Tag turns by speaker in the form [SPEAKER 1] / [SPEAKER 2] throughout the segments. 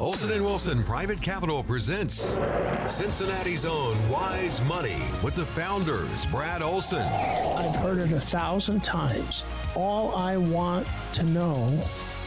[SPEAKER 1] Olson and Wilson Private Capital presents Cincinnati's own Wise Money with the founders, Brad Olson.
[SPEAKER 2] I've heard it a thousand times. All I want to know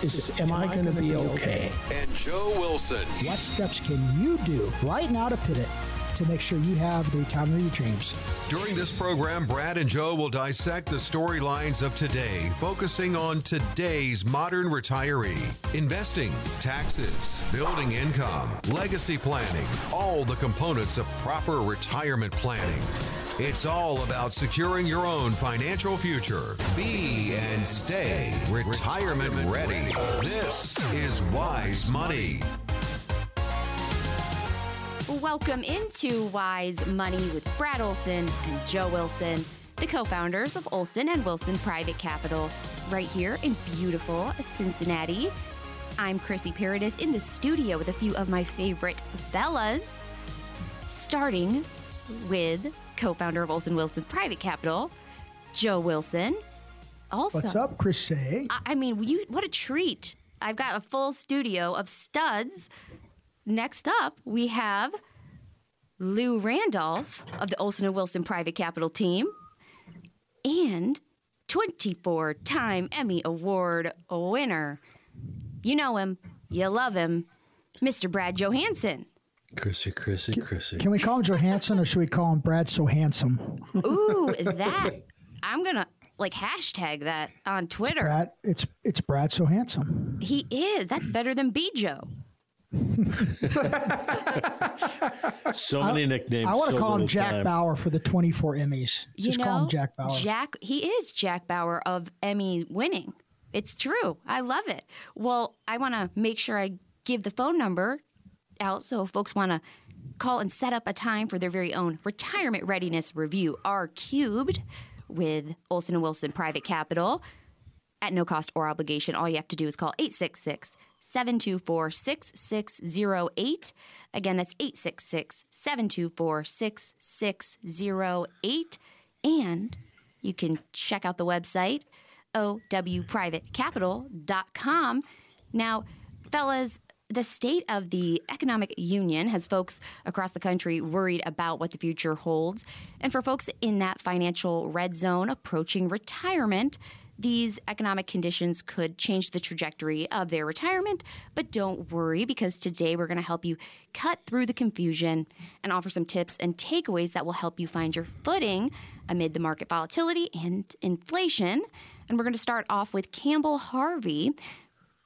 [SPEAKER 2] is, am, I going to be okay?
[SPEAKER 1] And Joe Wilson.
[SPEAKER 3] What steps can you do right now to pivot to make sure you have the retirement of your dreams?
[SPEAKER 1] During this program, Brad and Joe will dissect the storylines of today, focusing on today's modern retiree. Investing, taxes, building income, legacy planning, all the components of proper retirement planning. It's all about securing your own financial future. Be and stay retirement ready. This is Wise Money.
[SPEAKER 4] Welcome into Wise Money with Brad Olson and Joe Wilson, the co founders of Olson and Wilson Private Capital, right here in beautiful Cincinnati. I'm Chrissy Paradis in the studio with a few of my favorite fellas, starting with co founder of Olson Wilson Private Capital, Joe Wilson. Also,
[SPEAKER 3] What's up, Chris?
[SPEAKER 4] I, I mean, you, what a treat. I've got a full studio of studs. Next up, we have Lou Randolph of the Olson and Wilson Private Capital team and 24 time Emmy Award winner. You know him, you love him, Mr. Brad Johansen.
[SPEAKER 5] Chrissy, Chrissy, Chrissy.
[SPEAKER 3] Can we call him Johansen or should we call him Brad So Handsome?
[SPEAKER 4] Ooh, that. I'm going to like hashtag that on Twitter.
[SPEAKER 3] Brad, it's it's Brad So Handsome.
[SPEAKER 4] He is. That's better than B Joe.
[SPEAKER 5] So many nicknames.
[SPEAKER 3] I want to
[SPEAKER 5] so
[SPEAKER 3] call him Jack
[SPEAKER 5] time.
[SPEAKER 3] Bauer for the 24 Emmys.
[SPEAKER 4] You
[SPEAKER 3] Just
[SPEAKER 4] know,
[SPEAKER 3] call him Jack Bauer.
[SPEAKER 4] Jack, he is Jack Bauer of Emmy winning. It's true. I love it. Well, I want to make sure I give the phone number out so if folks want to call and set up a time for their very own retirement readiness review, R cubed with Olson and Wilson Private Capital at no cost or obligation. All you have to do is call 866 724 6608. Again, that's 866 724 6608. And you can check out the website, owprivatecapital.com. Now, fellas, the state of the economic union has folks across the country worried about what the future holds. And for folks in that financial red zone approaching retirement, these economic conditions could change the trajectory of their retirement. But don't worry, because today we're going to help you cut through the confusion and offer some tips and takeaways that will help you find your footing amid the market volatility and inflation. And we're going to start off with Campbell Harvey,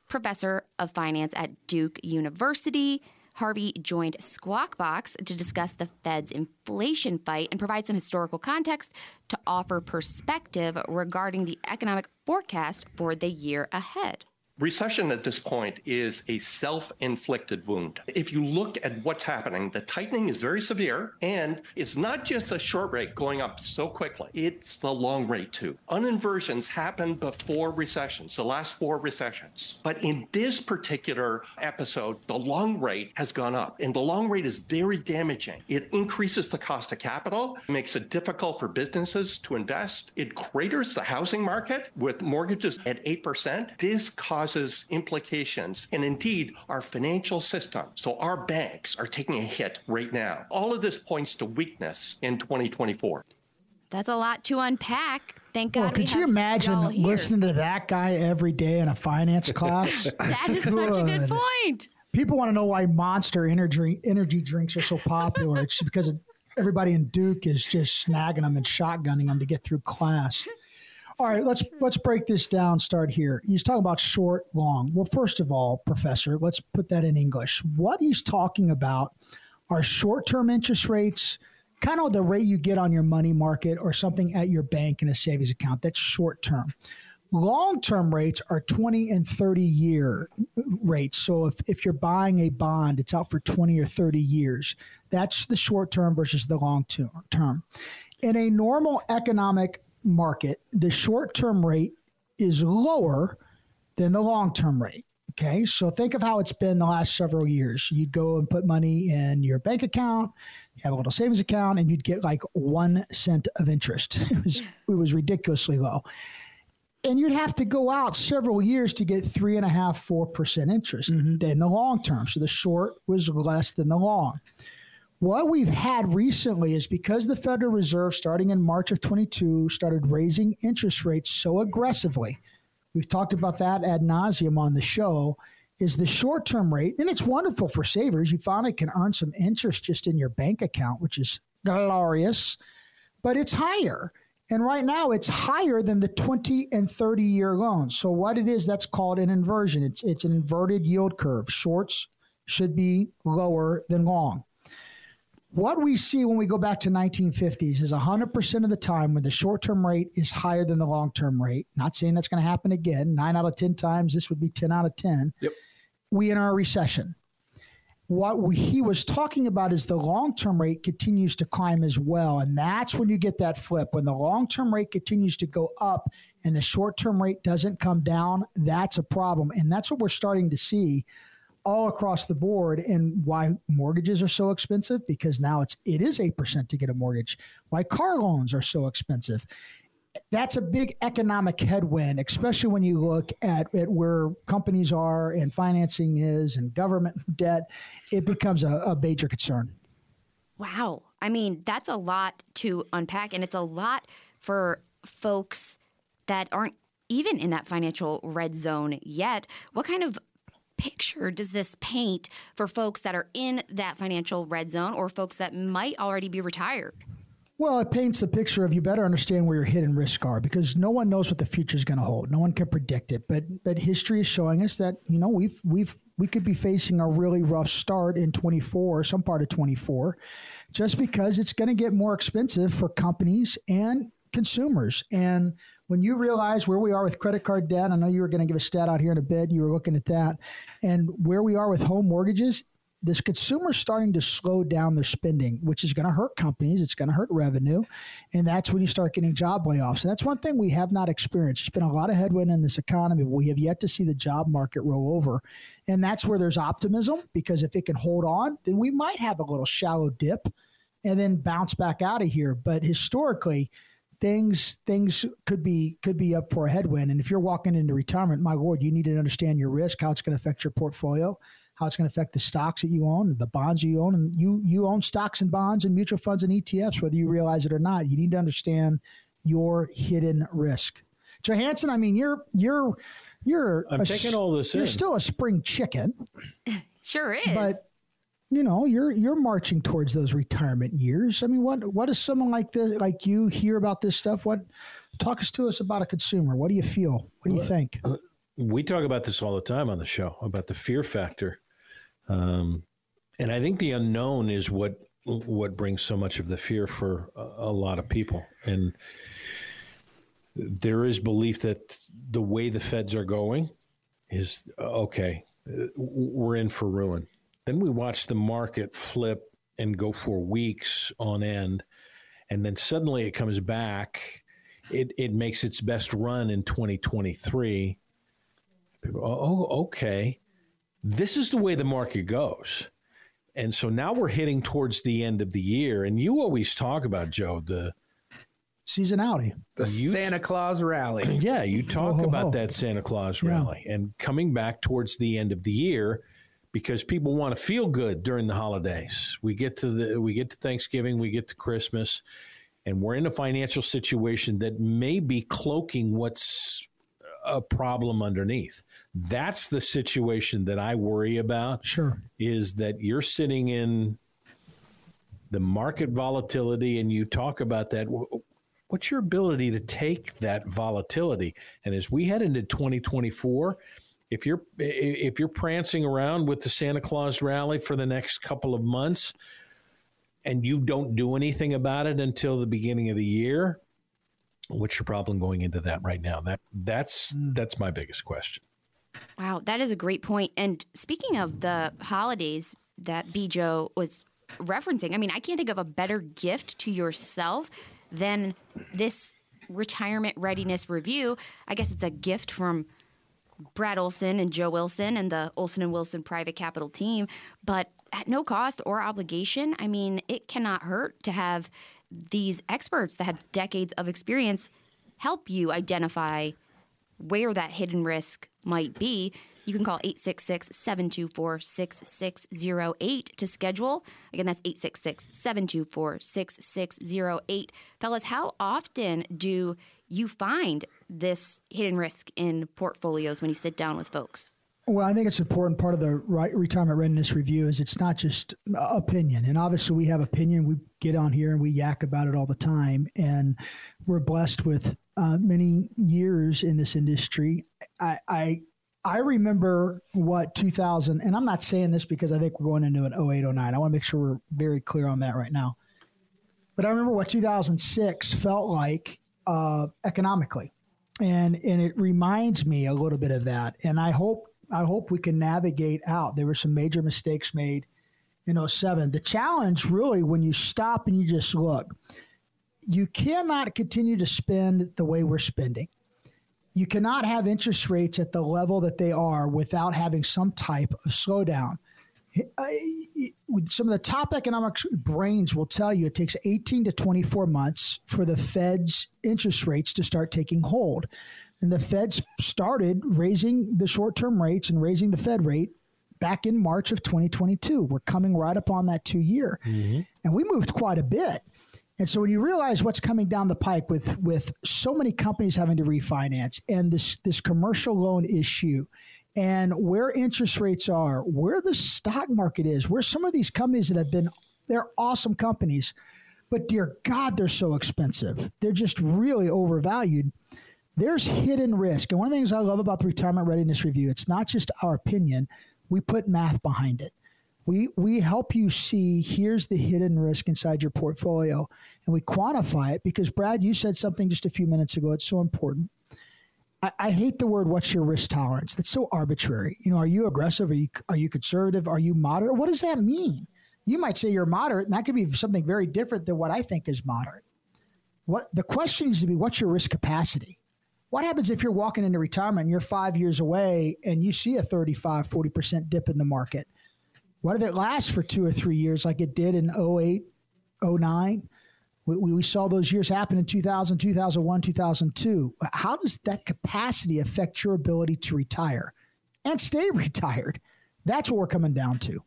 [SPEAKER 4] professor of finance at Duke University. Harvey joined Squawk Box to discuss the Fed's inflation fight and provide some historical context to offer perspective regarding the economic forecast for the year ahead.
[SPEAKER 6] Recession at this point is a self inflicted wound. If you look at what's happening, the tightening is very severe and it's not just a short rate going up so quickly, it's the long rate too. Uninversions happened before recessions, the last four recessions. But in this particular episode, the long rate has gone up and the long rate is very damaging. It increases the cost of capital, makes it difficult for businesses to invest, it craters the housing market with mortgages at 8%. This causes causes implications and indeed our financial system. So our banks are taking a hit right now. All of this points to weakness in 2024.
[SPEAKER 4] That's a lot to unpack. Thank God.
[SPEAKER 3] Well, could you imagine listening to that guy every day in a finance class?
[SPEAKER 4] that is such a good point.
[SPEAKER 3] People want to know why Monster energy energy drinks are so popular. it's because everybody in Duke is just snagging them and shotgunning them to get through class. All right, let's let's break this down. Start here. He's talking about short, long. Well, first of all, Professor, let's put that in English. What he's talking about are short-term interest rates, kind of the rate you get on your money market or something at your bank in a savings account. That's short term. Long term rates are 20 and 30 year rates. So if, if you're buying a bond, it's out for 20 or 30 years. That's the short term versus the long term. In a normal economic market, the short term rate is lower than the long term rate. Okay, so think of how it's been the last several years. You'd go and put money in your bank account, you have a little savings account, and you'd get like one cent of interest. It was, it was ridiculously low. and you'd have to go out several years to get three and a half, four percent interest mm-hmm. in the long term. So the short was less than the long. What we've had recently is because the Federal Reserve, starting in March of 22, started raising interest rates so aggressively. We've talked about that ad nauseum on the show. Is the short term rate, and it's wonderful for savers. You finally can earn some interest just in your bank account, which is glorious, but it's higher. And right now, it's higher than the 20 and 30 year loans. So, what it is, that's called an inversion. It's, it's an inverted yield curve. Shorts should be lower than long. What we see when we go back to 1950s is 100% of the time when the short term rate is higher than the long term rate. Not saying that's going to happen again. Nine out of 10 times, this would be 10 out of 10.
[SPEAKER 5] Yep.
[SPEAKER 3] We enter a recession. What we, he was talking about is the long term rate continues to climb as well. And that's when you get that flip. When the long term rate continues to go up and the short term rate doesn't come down, that's a problem. And that's what we're starting to see all across the board and why mortgages are so expensive because now it's it is 8% to get a mortgage why car loans are so expensive that's a big economic headwind especially when you look at, at where companies are and financing is and government debt it becomes a, a major concern
[SPEAKER 4] Wow. I mean, that's a lot to unpack, and it's a lot for folks that aren't even in that financial red zone yet. What kind of picture does this paint for folks that are in that financial red zone or folks that might already be retired?
[SPEAKER 3] Well, it paints the picture of you better understand where your hidden risks are because no one knows what the future is going to hold. No one can predict it. But but history is showing us that you know we've we've we could be facing a really rough start in 24, some part of 24, just because it's going to get more expensive for companies and consumers. And when you realize where we are with credit card debt, I know you were going to give a stat out here in a bit. You were looking at that, and where we are with home mortgages, this consumer's starting to slow down their spending, which is going to hurt companies. It's going to hurt revenue. And that's when you start getting job layoffs. And that's one thing we have not experienced. There's been a lot of headwind in this economy, but we have yet to see the job market roll over. And that's where there's optimism because if it can hold on, then we might have a little shallow dip and then bounce back out of here. But historically, things things could be could be up for a headwind. And if you're walking into retirement, my lord, you need to understand your risk, how it's going to affect your portfolio how it's going to affect the stocks that you own, the bonds you own, and you you own stocks and bonds and mutual funds and ETFs, whether you realize it or not. You need to understand your hidden risk. Johansen, I mean, you're you're you're
[SPEAKER 5] I'm
[SPEAKER 3] a
[SPEAKER 5] taking all this
[SPEAKER 3] You're
[SPEAKER 5] in.
[SPEAKER 3] still a spring chicken,
[SPEAKER 4] Sure is.
[SPEAKER 3] but you know you're you're marching towards those retirement years. I mean, what what does someone like this like you hear about this stuff? What talk us to us about a consumer? What do you feel? What do you think?
[SPEAKER 5] we talk about this all the time on the show about the fear factor, um, and I think the unknown is what what brings so much of the fear for a, a lot of people. And there is belief that the way the feds are going is uh, okay. uh, We're in for ruin. Then we watch the market flip and go for weeks on end, and then suddenly it comes back. It it makes its best run in 2023 People, oh, oh, okay. This is the way the market goes. And so now we're hitting towards the end of the year. And you always talk about, Joe, the,
[SPEAKER 3] Seasonality.
[SPEAKER 7] The
[SPEAKER 5] You-
[SPEAKER 7] Santa Claus rally.
[SPEAKER 5] yeah, you talk
[SPEAKER 3] ho, ho.
[SPEAKER 5] about that Santa Claus
[SPEAKER 3] Yeah.
[SPEAKER 5] rally and coming back towards the end of the year because people want to feel good during the holidays. We get to the, we get to Thanksgiving, we get to Christmas, and we're in a financial situation that may be cloaking what's a problem underneath. That's the situation that I worry about.
[SPEAKER 3] Sure.
[SPEAKER 5] is that you're sitting in the market volatility and you talk about that what's your ability to take that volatility and as we head into 2024 if you're if you're prancing around with the Santa Claus rally for the next couple of months and you don't do anything about it until the beginning of the year what's your problem going into that right now that that's hmm. that's my biggest question
[SPEAKER 4] Wow, that is a great point. And speaking of the holidays that Bijo was referencing, I mean, I can't think of a better gift to yourself than this retirement readiness review. I guess it's a gift from Brad Olson and Joe Wilson and the Olson and Wilson private capital team, but at no cost or obligation. I mean, it cannot hurt to have these experts that have decades of experience help you identify where that hidden risk might be, you can call 866 724 6608 to schedule. Again, that's 866 724 6608. Fellas, how often do you find this hidden risk in portfolios when you sit down with folks?
[SPEAKER 3] Well, I think it's an important part of the right, retirement readiness review is it's not just opinion. And obviously we have opinion. We get on here and we yak about it all the time. And we're blessed with uh, many years in this industry. I, I, I remember what 2000, and I'm not saying this because I think we're going into an 08, 09. I want to make sure we're very clear on that right now. But I remember what 2006 felt like uh, economically. And, and it reminds me a little bit of that. And I hope I hope we can navigate out. There were some major mistakes made in 07. The challenge, really, when you stop and you just look, you cannot continue to spend the way we're spending. You cannot have interest rates at the level that they are without having some type of slowdown. Some of the top economic brains will tell you it takes 18 to 24 months for the Fed's interest rates to start taking hold. And the Fed's started raising the short term rates and raising the Fed rate back in March of 2022. We're coming right up on that two year. Mm-hmm. And we moved quite a bit. And so when you realize what's coming down the pike with with so many companies having to refinance and this this commercial loan issue and where interest rates are, where the stock market is, where some of these companies that have been they're awesome companies, but dear God, they're so expensive. They're just really overvalued there's hidden risk. And one of the things I love about the retirement readiness review, it's not just our opinion, we put math behind it. We, we help you see here's the hidden risk inside your portfolio and we quantify it because Brad, you said something just a few minutes ago. It's so important. I, I hate the word what's your risk tolerance. That's so arbitrary. You know, are you aggressive? Are you are you conservative? Are you moderate? What does that mean? You might say you're moderate, and that could be something very different than what I think is moderate. What the question needs to be what's your risk capacity? What happens if you're walking into retirement and you're five years away and you see a 35, 40% dip in the market? What if it lasts for two or three years like it did in 08, 09? We, we saw those years happen in 2000, 2001, 2002. How does that capacity affect your ability to retire and stay retired? That's what we're coming down to.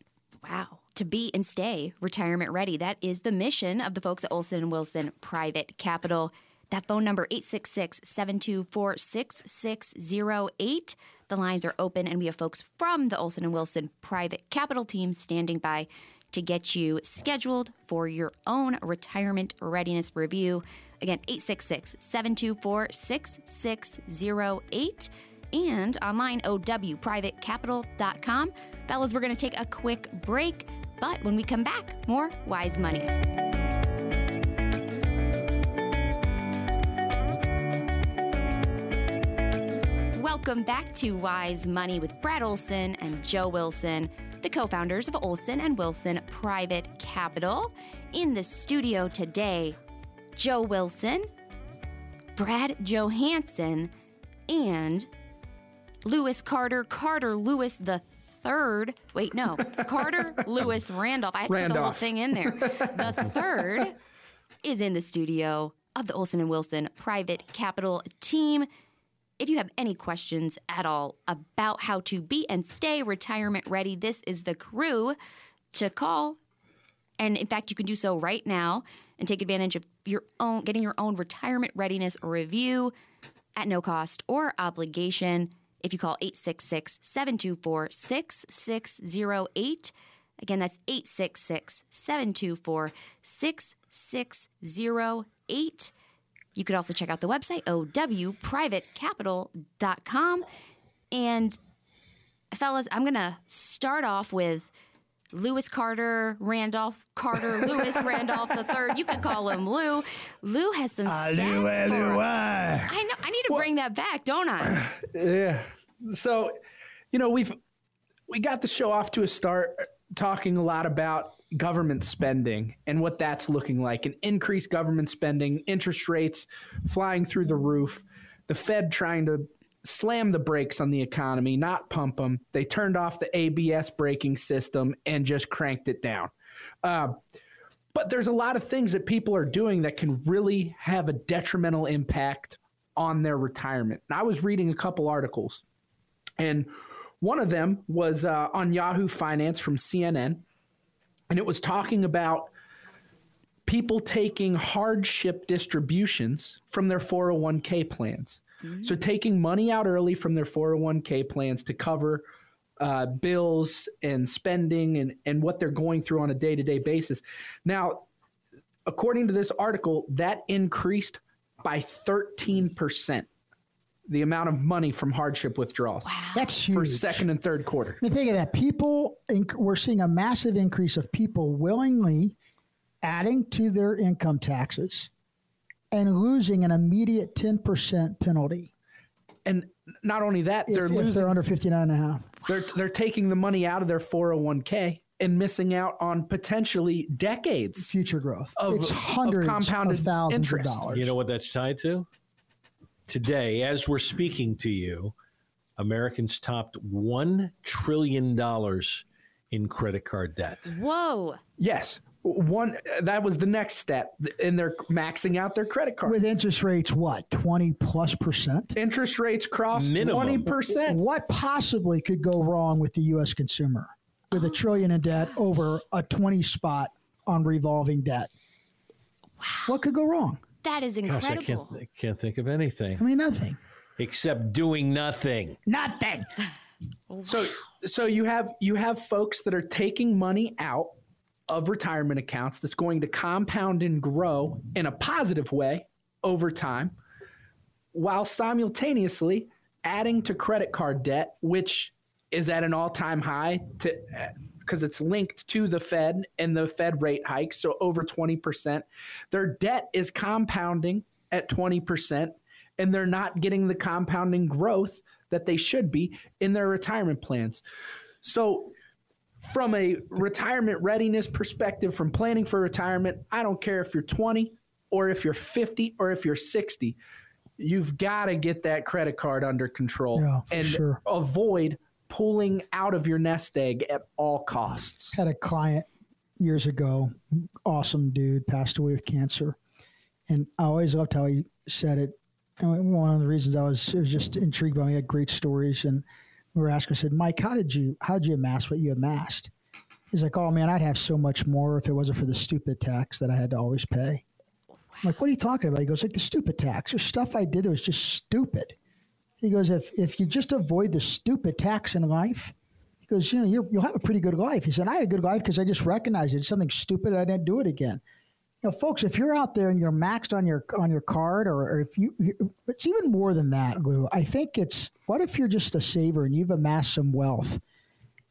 [SPEAKER 4] Wow to be and stay retirement ready. That is the mission of the folks at Olson and Wilson Private Capital. That phone number 866-724-6608. The lines are open and we have folks from the Olson and Wilson private capital team standing by to get you scheduled for your own retirement readiness review. Again, 866-724-6608 and online owprivatecapital.com. Fellas, we're going to take a quick break, but when we come back, more Wise Money. Welcome back to Wise Money with Brad Olson and Joe Wilson, the co founders of Olson and Wilson Private Capital. In the studio today, Joe Wilson, Brad Johansen, and Lewis Carter, Carter Lewis the third. Wait, no, Carter Lewis Randolph. I have to put the whole thing in there. The third is in the studio of the Olson and Wilson Private Capital team. If you have any questions at all about how to be and stay retirement ready, this is the crew to call. And in fact, you can do so right now and take advantage of your own getting your own retirement readiness review at no cost or obligation if you call 866-724-6608. Again, that's 866-724-6608. You could also check out the website, owprivatecapital.com. And fellas, I'm going to start off with Lewis Carter, Randolph Carter, Lewis Randolph the third. You could call him Lou. Lou has some stats for. I know. I need to well, bring that back, don't I?
[SPEAKER 7] Yeah. So, you know, we've we got the show off to a start talking a lot about government spending and what that's looking like and increased government spending, interest rates flying through the roof, the Fed trying to slam the brakes on the economy, not pump them. They turned off the ABS braking system and just cranked it down. Uh, but there's a lot of things that people are doing that can really have a detrimental impact on their retirement. And I was reading a couple articles, and one of them was uh, on Yahoo Finance from CNN, and it was talking about people taking hardship distributions from their 401k plans. Mm-hmm. So taking money out early from their 401k plans to cover uh, bills and spending and, and what they're going through on a day to day basis. Now, according to this article, that increased by 13% the amount of money from hardship withdrawals. Wow.
[SPEAKER 3] That's huge.
[SPEAKER 7] For second and third quarter.
[SPEAKER 3] I mean, think of that. People, we're seeing a massive increase of people willingly adding to their income taxes and losing an immediate 10% penalty.
[SPEAKER 7] And not only that, they're
[SPEAKER 3] if
[SPEAKER 7] losing.
[SPEAKER 3] they're under 59 and a half.
[SPEAKER 7] They're, they're taking the money out of their 401k and missing out on potentially decades
[SPEAKER 3] future growth.
[SPEAKER 7] Of,
[SPEAKER 3] it's hundreds of compounded of thousands interest. of dollars.
[SPEAKER 5] You know what that's tied to? Today, as we're speaking to you, Americans topped $1 trillion in credit card debt.
[SPEAKER 4] Whoa.
[SPEAKER 7] Yes. One that was the next step and they're maxing out their credit card.
[SPEAKER 3] With interest rates what 20 plus percent?
[SPEAKER 7] Interest rates cross 20 percent.
[SPEAKER 3] What possibly could go wrong with the u.s consumer with a trillion in debt over a 20 spot on revolving debt? Wow. What could go wrong
[SPEAKER 4] that is incredible Gosh,
[SPEAKER 5] I can't, I can't think of anything.
[SPEAKER 3] I mean nothing.
[SPEAKER 5] Except doing nothing.
[SPEAKER 3] Nothing.
[SPEAKER 7] Oh, so so you have you have folks that are taking money out of retirement accounts that's going to compound and grow in a positive way over time while simultaneously adding to credit card debt which is at an all-time high to because it's linked to the Fed and the Fed rate hikes so over 20% their debt is compounding at 20% and they're not getting the compounding growth that they should be in their retirement plans so from a retirement readiness perspective, from planning for retirement, I don't care if you're 20 or if you're 50 or if you're 60, you've got to get that credit card under control
[SPEAKER 3] yeah,
[SPEAKER 7] and
[SPEAKER 3] sure.
[SPEAKER 7] avoid pulling out of your nest egg at all costs.
[SPEAKER 3] Had a client years ago, awesome dude, passed away with cancer. And I always loved how he said it. And one of the reasons I was, was just intrigued by him, he had great stories. And we were asking, I said, Mike, how did you how did you amass what you amassed? He's like, oh man, I'd have so much more if it wasn't for the stupid tax that I had to always pay. I'm like, what are you talking about? He goes, like the stupid tax. There's stuff I did that was just stupid. He goes, if if you just avoid the stupid tax in life, he goes, you know, you will have a pretty good life. He said, I had a good life because I just recognized it's something stupid. I didn't do it again you know, folks, if you're out there and you're maxed on your on your card, or, or if you, it's even more than that, Lou. I think it's what if you're just a saver and you've amassed some wealth,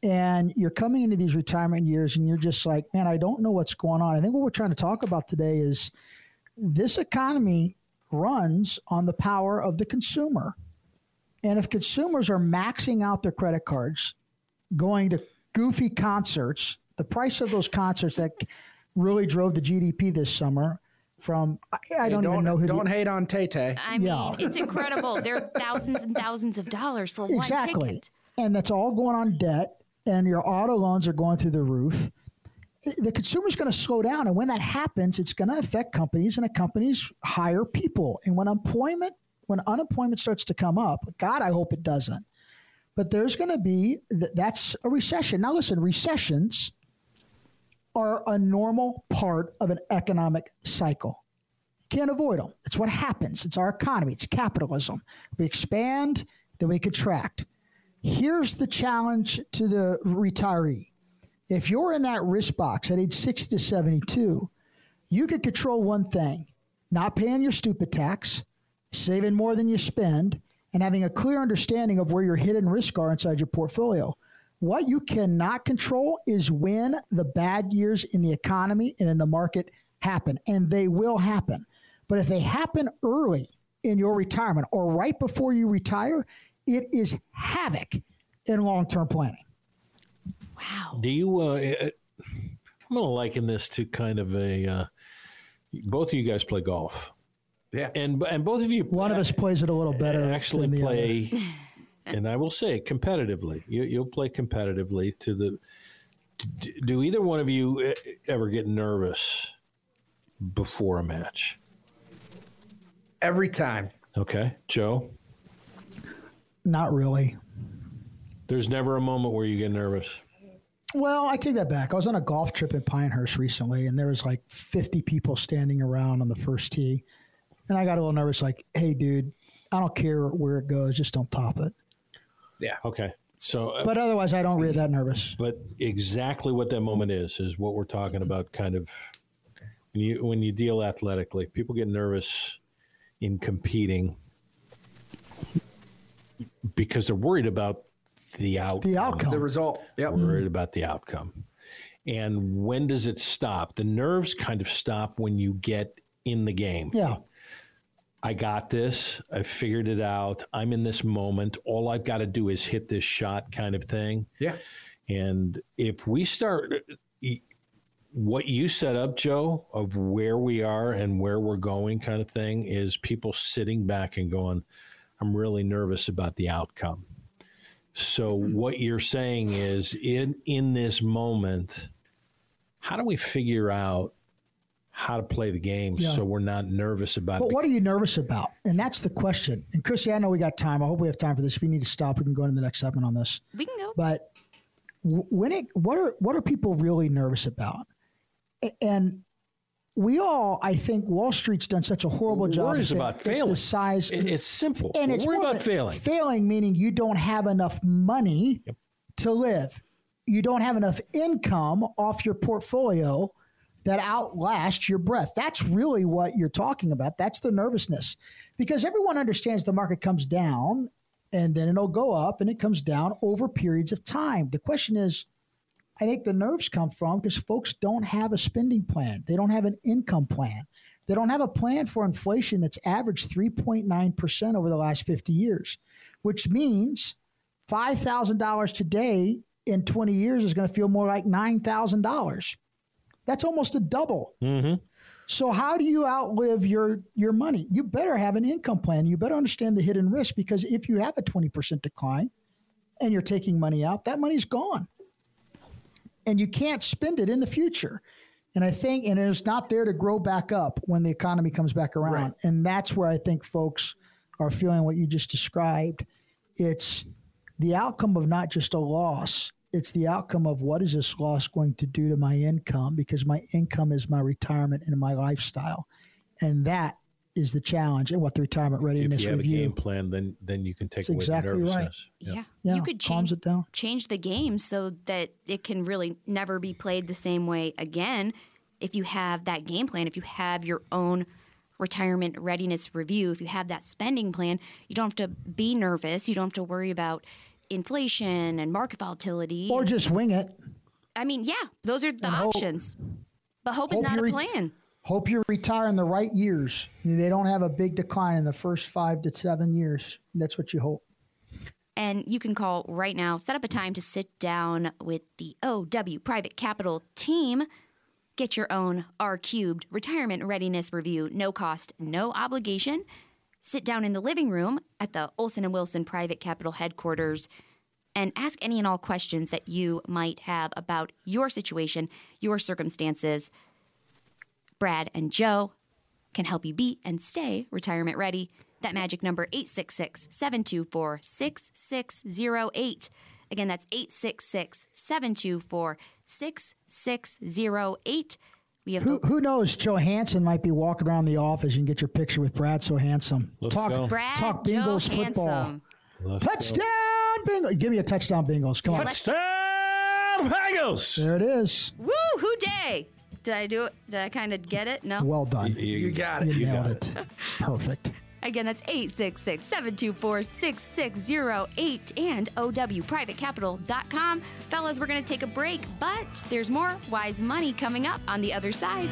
[SPEAKER 3] and you're coming into these retirement years and you're just like, man, I don't know what's going on. I think what we're trying to talk about today is this economy runs on the power of the consumer, and if consumers are maxing out their credit cards, going to goofy concerts, the price of those concerts that really drove the GDP this summer. From I, I don't, don't, even know who.
[SPEAKER 7] Don't the, hate on Tay Tay.
[SPEAKER 4] I mean, yeah. it's incredible. There are thousands and thousands of dollars for one
[SPEAKER 3] exactly.
[SPEAKER 4] ticket.
[SPEAKER 3] and that's all going on debt, and your auto loans are going through the roof. The consumer's going to slow down, and when that happens, it's going to affect companies, and the companies hire people. And when employment, when unemployment starts to come up, God, I hope it doesn't. But there's going to be that's a recession. Now, listen, recessions are a normal part of an economic cycle. You can't avoid them. It's what happens. It's our economy. It's capitalism. We expand, then we contract. Here's the challenge to the retiree. If you're in that risk box at age 60 to 72, you could control one thing not paying your stupid tax, saving more than you spend, and having a clear understanding of where your hidden risks are inside your portfolio. What you cannot control is when the bad years in the economy and in the market happen, and they will happen. But if they happen early in your retirement or right before you retire, it is havoc in long term planning.
[SPEAKER 4] Wow.
[SPEAKER 5] Do you, uh, I'm going to liken this to kind of a, uh, both of you guys play golf.
[SPEAKER 7] Yeah.
[SPEAKER 5] And, and both of you,
[SPEAKER 3] one of us plays it a little better.
[SPEAKER 5] Actually, play. and I will say competitively. You, will play competitively to the. Do either one of you uh, ever get nervous before a match?
[SPEAKER 7] Every time.
[SPEAKER 5] Okay, Joe.
[SPEAKER 3] Not really.
[SPEAKER 5] There's never a moment where you get nervous.
[SPEAKER 3] Well, I take that back. I was on a golf trip in Pinehurst recently, and there was like 50 people standing around on the first tee, and I got a little nervous. Like, hey, dude, I don't care where it goes, just don't top it.
[SPEAKER 7] Yeah.
[SPEAKER 5] Okay. So, uh,
[SPEAKER 3] But otherwise, I don't really that nervous.
[SPEAKER 5] but exactly what that moment is is what we're talking about. Kind of when you when you deal athletically, people get nervous in competing because they're worried about the outcome.
[SPEAKER 3] The outcome.
[SPEAKER 7] The result. Yep.
[SPEAKER 5] worried about the outcome. And when does it stop? The nerves kind of stop when you get in the game.
[SPEAKER 3] Yeah.
[SPEAKER 5] I got this. I figured it out. I'm in this moment. All I've got to do is hit this shot, kind of thing.
[SPEAKER 7] Yeah.
[SPEAKER 5] And if we start what you set up, Joe, of where we are and where we're going, kind of thing, is people sitting back and going, I'm really nervous about the outcome. So mm-hmm. what you're saying is in in this moment, how do we figure out how to play the game
[SPEAKER 3] Yeah.
[SPEAKER 5] so we're not nervous about
[SPEAKER 3] But
[SPEAKER 5] it?
[SPEAKER 3] what are you nervous about? And that's the question. And Chrissy, I know we got time. I hope we have time for this. If you need to stop, we can go into the next segment on this.
[SPEAKER 4] We can go.
[SPEAKER 3] But when it, what are what are people really nervous about? And we all, I think, Wall Street's done such a horrible job. of
[SPEAKER 5] Worries about
[SPEAKER 3] it's
[SPEAKER 5] failing.
[SPEAKER 3] The size,
[SPEAKER 5] It- it's simple.
[SPEAKER 3] and it's
[SPEAKER 5] worry about failing.
[SPEAKER 3] Failing meaning you don't have enough money to live. You don't have enough income off your portfolio that outlasts your breath. That's really what you're talking about. That's the nervousness. Because everyone understands the market comes down and then it'll go up and it comes down over periods of time. The question is, I think the nerves come from because folks don't have a spending plan. They don't have an income plan. They don't have a plan for inflation that's averaged 3.9% over the last 50 years, which means $5,000 today in 20 years is going to feel more like $9,000. That's almost a double. Mm-hmm. So how do you outlive your your money? You better have an income plan. You better understand the hidden risk because if you have a 20% decline and you're taking money out, that money's gone. And you can't spend it in the future. And I think and it's not there to grow back up when the economy comes back around.
[SPEAKER 7] Right.
[SPEAKER 3] And that's where I think folks are feeling what you just described. It's the outcome of not just a loss, it's the outcome of what is this loss going to do to my income because my income is my retirement and my lifestyle. And that is the challenge and what the retirement readiness
[SPEAKER 5] if
[SPEAKER 3] readiness
[SPEAKER 5] you have
[SPEAKER 3] review.
[SPEAKER 5] a game plan, then then you can take
[SPEAKER 3] That's
[SPEAKER 5] away
[SPEAKER 3] exactly
[SPEAKER 5] the
[SPEAKER 3] right.
[SPEAKER 5] nervousness.
[SPEAKER 4] yeah.
[SPEAKER 3] yeah,
[SPEAKER 4] You could change
[SPEAKER 3] it down.
[SPEAKER 4] change the game so that it can really never be played the same way again if you have that game plan, if you have your own retirement readiness review, if you have that spending plan, you don't have to be nervous, you don't have to worry about inflation and market volatility.
[SPEAKER 3] Or just wing it.
[SPEAKER 4] I mean, yeah, those are the
[SPEAKER 3] And hope-
[SPEAKER 4] options. But hope, is not a
[SPEAKER 3] re-
[SPEAKER 4] plan.
[SPEAKER 3] Hope you retire in the right years. They don't have a big decline in the first five to seven years. That's what you hope.
[SPEAKER 4] And you can call right now, set up a time to sit down with the OW Private Capital team. Get your own R cubed retirement readiness review, no cost, no obligation. Sit down in the living room at the Olson and Wilson Private Capital headquarters and ask any and all questions that you might have about your situation, your circumstances. Brad and Joe can help you be and stay retirement ready. That magic number 866 724 6608. Again, that's 866 724 6608. We have
[SPEAKER 3] Who,
[SPEAKER 4] the
[SPEAKER 3] who knows? Johansen might be walking around the office. You can get your picture with Brad So Handsome.
[SPEAKER 5] Let's
[SPEAKER 3] talk,
[SPEAKER 5] go.
[SPEAKER 4] Brad
[SPEAKER 3] talk
[SPEAKER 4] Joe
[SPEAKER 3] Bengals football.
[SPEAKER 4] Handsome.
[SPEAKER 5] Let's go.
[SPEAKER 3] Touchdown, Bengals. Give me a touchdown, Bengals. Come on.
[SPEAKER 5] Touchdown, Bengals!
[SPEAKER 3] There it is.
[SPEAKER 4] Woo, Who Dey? Did I do it? Did I kind of get it? No.
[SPEAKER 3] Well done.
[SPEAKER 7] You got it.
[SPEAKER 3] You,
[SPEAKER 5] you
[SPEAKER 3] nailed
[SPEAKER 5] got
[SPEAKER 3] it. Perfect.
[SPEAKER 4] Again, that's 866 724 6608 and OWPrivateCapital.com. Fellas, we're going to take a break, but there's more wise money coming up on the other side.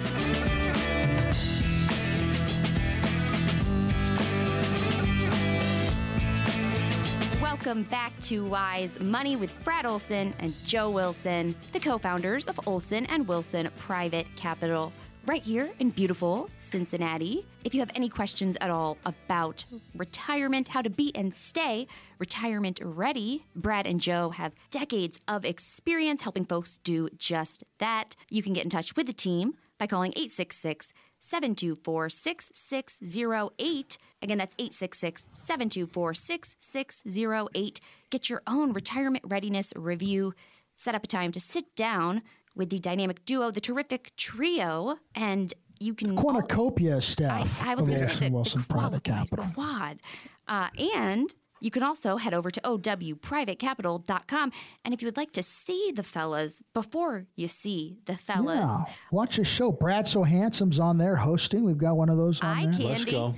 [SPEAKER 4] Welcome back to Wise Money with Brad Olson and Joe Wilson, the co founders of Olson and Wilson Private Capital, right here in beautiful Cincinnati. If you have any questions at all about retirement, how to be and stay retirement ready, Brad and Joe have decades of experience helping folks do just that. You can get in touch with the team by calling 866 724 6608. Again, that's 866 724 6608. Get your own retirement readiness review. Set up a time to sit down with the dynamic duo, the terrific trio, and you can.
[SPEAKER 3] Cornucopia
[SPEAKER 4] I,
[SPEAKER 3] staff
[SPEAKER 4] I was going to say the,
[SPEAKER 3] Wilson
[SPEAKER 4] the
[SPEAKER 3] Private Capital.
[SPEAKER 4] Quad. Uh, and you can also head over to owprivatecapital.com. And if you would like to see the fellas before you see the fellas,
[SPEAKER 3] Yeah, watch the show. Brad So Handsome's on there hosting. We've got one of those on
[SPEAKER 4] eye
[SPEAKER 3] there.
[SPEAKER 4] candy.
[SPEAKER 5] Let's go.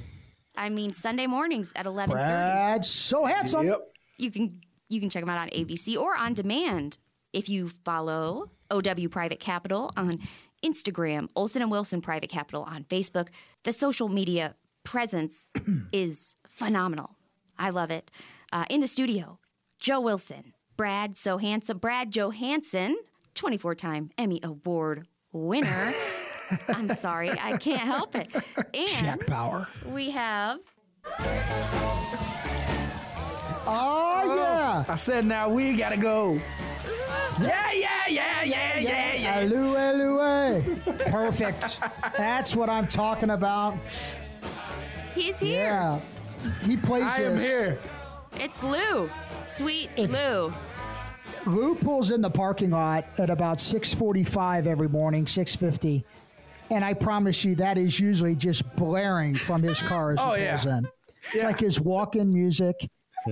[SPEAKER 4] I mean, Sunday mornings at 11:30.
[SPEAKER 3] Brad So Handsome.
[SPEAKER 7] Yep.
[SPEAKER 4] You can you can check them out on ABC or on demand if you follow OW Private Capital on Instagram, Olson and Wilson Private Capital on Facebook. The social media presence is phenomenal. I love it. Uh, in the studio, Joe Wilson, Brad So Handsome, Brad Johansen, 24 time Emmy Award winner. I'm sorry, I can't help it. And
[SPEAKER 3] Jack Bauer.
[SPEAKER 4] we have
[SPEAKER 3] Oh, yeah.
[SPEAKER 7] I said now we gotta go. Yeah, yeah, yeah, yeah, yeah, yeah.
[SPEAKER 3] Aloo, aloo, eh. Perfect. That's what I'm talking about.
[SPEAKER 4] he's here.
[SPEAKER 3] Yeah. He plays
[SPEAKER 7] I am
[SPEAKER 3] this.
[SPEAKER 7] here.
[SPEAKER 4] It's Lou. Sweet
[SPEAKER 3] If-
[SPEAKER 4] Lou.
[SPEAKER 3] Lou pulls in the parking lot at about 6:45 every morning, 6:50, and I promise you that is usually just blaring from his car as
[SPEAKER 7] Oh,
[SPEAKER 3] he
[SPEAKER 7] yeah.
[SPEAKER 3] pulls in. It's
[SPEAKER 7] Yeah.
[SPEAKER 3] like his walk-in music.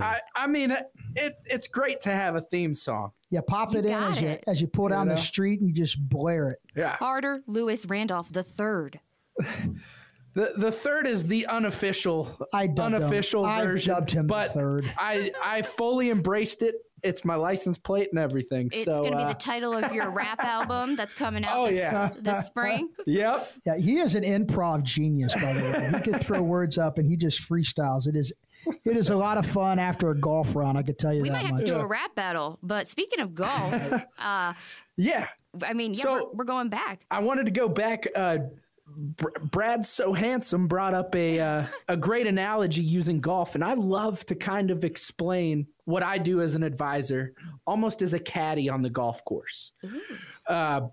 [SPEAKER 7] I, I mean, it, it's great to have a theme song.
[SPEAKER 3] You pop it in
[SPEAKER 4] got
[SPEAKER 3] as you as you pull down
[SPEAKER 7] know?
[SPEAKER 3] the street and you just blare it.
[SPEAKER 7] Yeah.
[SPEAKER 4] Carter Lewis Randolph the third.
[SPEAKER 7] The the third is the unofficial
[SPEAKER 3] I dubbed him.
[SPEAKER 7] unofficial
[SPEAKER 3] I've
[SPEAKER 7] version.
[SPEAKER 3] dubbed him the
[SPEAKER 7] but
[SPEAKER 3] third.
[SPEAKER 7] I I fully embraced it. It's my license plate and everything.
[SPEAKER 4] It's
[SPEAKER 7] so
[SPEAKER 4] going to be
[SPEAKER 7] uh,
[SPEAKER 4] the title of your rap album that's coming out
[SPEAKER 7] Oh,
[SPEAKER 4] this,
[SPEAKER 7] yeah.
[SPEAKER 4] this spring.
[SPEAKER 7] Yep.
[SPEAKER 3] Yeah, he is an improv genius, by the way. He could throw words up and he just freestyles. It is it is a lot of fun after a golf round, I could tell you
[SPEAKER 4] We
[SPEAKER 3] that
[SPEAKER 4] might have
[SPEAKER 3] much.
[SPEAKER 4] to do a rap battle. But speaking of golf, uh,
[SPEAKER 7] Yeah.
[SPEAKER 4] I mean, yeah,
[SPEAKER 7] So-
[SPEAKER 4] we're, we're going back.
[SPEAKER 7] I wanted to go back. Uh, Br- Brad so handsome brought up a uh, a great analogy using golf, and I love to kind of explain what I do as an advisor, almost as a caddy on the golf course. Uh,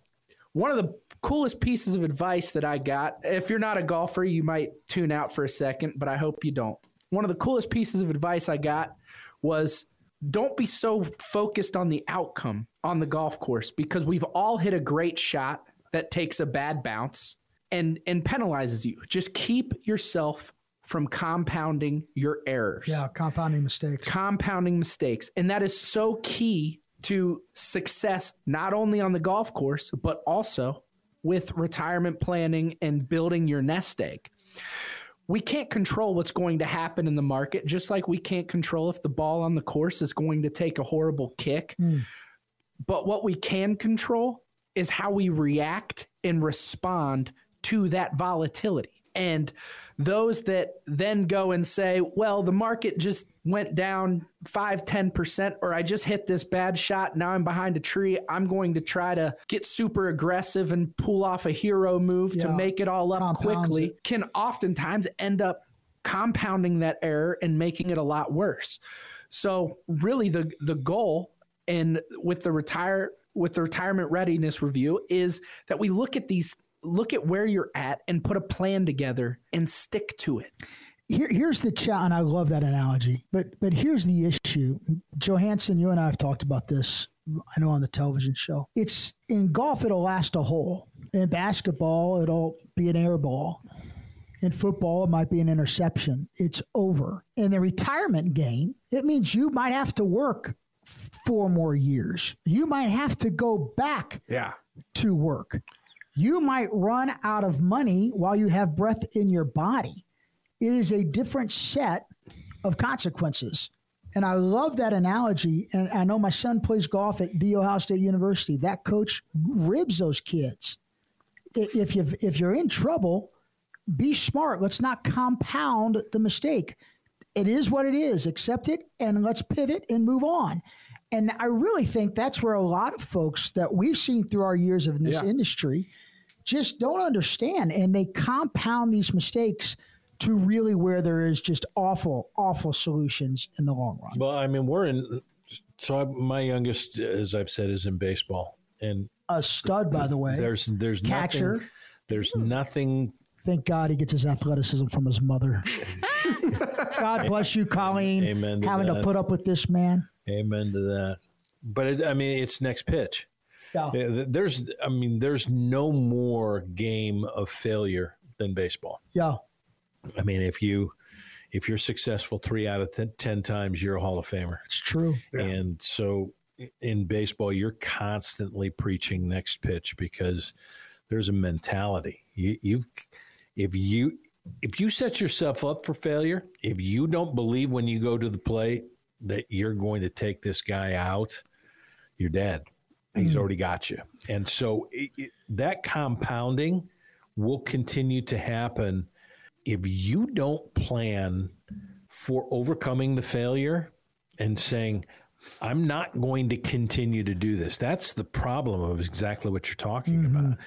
[SPEAKER 7] one of the coolest pieces of advice that I got. If you're not a golfer, you might tune out for a second, but I hope you don't. One of the coolest pieces of advice I got was don't be so focused on the outcome on the golf course because we've all hit a great shot that takes a bad bounce and and penalizes you. Just keep yourself from compounding your errors
[SPEAKER 3] Yeah, compounding mistakes.
[SPEAKER 7] compounding mistakes. And that is so key to success, not only on the golf course, but also with retirement planning and building your nest egg. We can't control what's going to happen in the market, just like we can't control if the ball on the course is going to take a horrible kick. Hmm. But what we can control is how we react and respond to that volatility. And those that then go and say, well, the market just went down 5, 10%, or I just hit this bad shot. Now I'm behind a tree. I'm going to try to get super aggressive and pull off a hero move to make it all up
[SPEAKER 3] compounds
[SPEAKER 7] quickly,
[SPEAKER 3] it.
[SPEAKER 7] can oftentimes end up compounding that error and making it a lot worse. So really the the goal and with the retire with the retirement readiness review is that we look at these look at where you're at and put a plan together and stick to it.
[SPEAKER 3] Here, here's the challenge, and I love that analogy. But but here's the issue, Johansen. You and I have talked about this. I know on the television show. It's in golf. It'll last a hole. In basketball, it'll be an air ball. In football, it might be an interception. It's over. In the retirement game, it means you might have to work four more years. You might have to go back
[SPEAKER 7] Yeah.
[SPEAKER 3] to work. You might run out of money while you have breath in your body. It is a different set of consequences. And I love that analogy. And I know my son plays golf at The Ohio State University. That coach ribs those kids. If you if you're in trouble, be smart. Let's not compound the mistake. It is what it is. Accept it and let's pivot and move on. And I really think that's where a lot of folks that we've seen through our years of this
[SPEAKER 7] Yeah.
[SPEAKER 3] industry just don't understand and they compound these mistakes to really where there is just awful, awful solutions in the long run.
[SPEAKER 5] Well, I mean, we're in. So I, my youngest, as I've said, is in baseball, and
[SPEAKER 3] A stud, by the way.
[SPEAKER 5] there's there's
[SPEAKER 3] Catcher.
[SPEAKER 5] nothing There's nothing.
[SPEAKER 3] Thank God he gets his athleticism from his mother. God bless you, Colleen.
[SPEAKER 5] Amen to
[SPEAKER 3] having to put up with this man.
[SPEAKER 5] Amen to that. But it, I mean, it's next pitch.
[SPEAKER 3] Yeah.
[SPEAKER 5] Yeah, There's, I mean, there's no more game of failure than baseball.
[SPEAKER 3] Yeah.
[SPEAKER 5] I mean, if you if you're successful three out of ten, 10 times, you're a Hall of Famer.
[SPEAKER 3] It's true.
[SPEAKER 5] And so in baseball, you're constantly preaching next pitch because there's a mentality. You, you've if you if you set yourself up for failure, if you don't believe when you go to the plate that you're going to take this guy out, you're dead. He's mm. already got you. And so it, it, that compounding will continue to happen if you don't plan for overcoming the failure and saying, I'm not going to continue to do this. That's the problem of exactly what you're talking mm-hmm. about.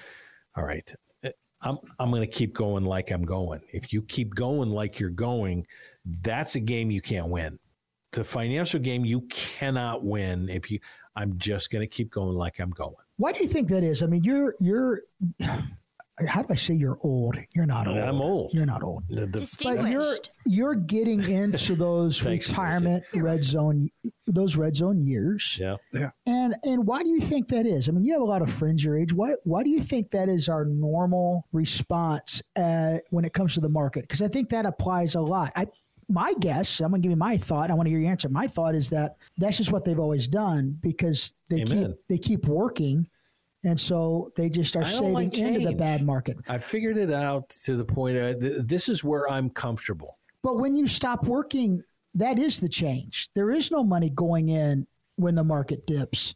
[SPEAKER 5] All right. Eh, I'm, I'm going to keep going like I'm going. If you keep going like you're going, that's a game you can't win. The financial game you cannot win if you. I'm just going to keep going like I'm going.
[SPEAKER 3] Why do you think that is? I mean, you're you're. How do I say you're old? You're not old.
[SPEAKER 5] I'm old.
[SPEAKER 3] You're not old.
[SPEAKER 5] The- the-
[SPEAKER 3] But you're you're getting into those
[SPEAKER 5] Thanks,
[SPEAKER 3] retirement red zone those red zone years.
[SPEAKER 5] Yeah. Yeah.
[SPEAKER 3] And and why do you think that is? I mean, you have a lot of friends your age. Why why do you think that is our normal response uh, when it comes to the market? Because I think that applies a lot. I my guess, I'm gonna give you my thought. I want to hear your answer. My thought is that that's just what they've always done because they
[SPEAKER 5] Amen.
[SPEAKER 3] keep they keep working, and so they just are saving
[SPEAKER 5] like
[SPEAKER 3] into the bad market.
[SPEAKER 5] I figured it out to the point. Uh, th- this is where I'm comfortable.
[SPEAKER 3] But when you stop working, that is the change. There is no money going in when the market dips.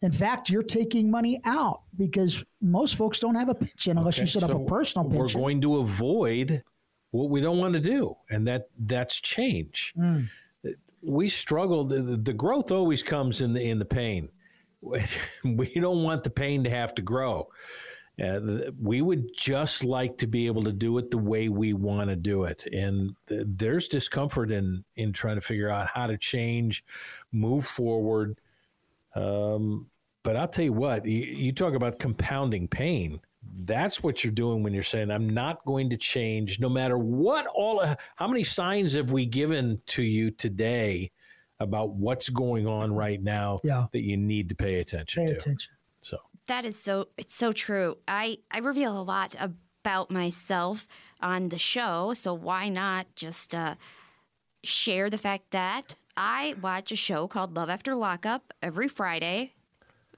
[SPEAKER 3] In fact, you're taking money out because most folks don't have a pension unless you
[SPEAKER 5] Okay,
[SPEAKER 3] set up a personal pension.
[SPEAKER 5] We're going to avoid what we don't want to do, and that that's change.
[SPEAKER 3] Mm.
[SPEAKER 5] We struggle. The, the growth always comes in the in the pain. We don't want the pain to have to grow. Uh, we would just like to be able to do it the way we want to do it, and th- there's discomfort in in trying to figure out how to change, move forward. Um, but I'll tell you what, you, you talk about compounding pain. That's what you're doing when you're saying, I'm not going to change no matter what all, how many signs have we given to you today about what's going on right now
[SPEAKER 3] Yeah.
[SPEAKER 5] that you need to pay attention
[SPEAKER 3] Pay
[SPEAKER 5] to?
[SPEAKER 3] attention.
[SPEAKER 5] So,
[SPEAKER 4] That is so it's so true. I I reveal a lot about myself on the show, so why not just uh, share the fact that I watch a show called Love After Lockup every Friday,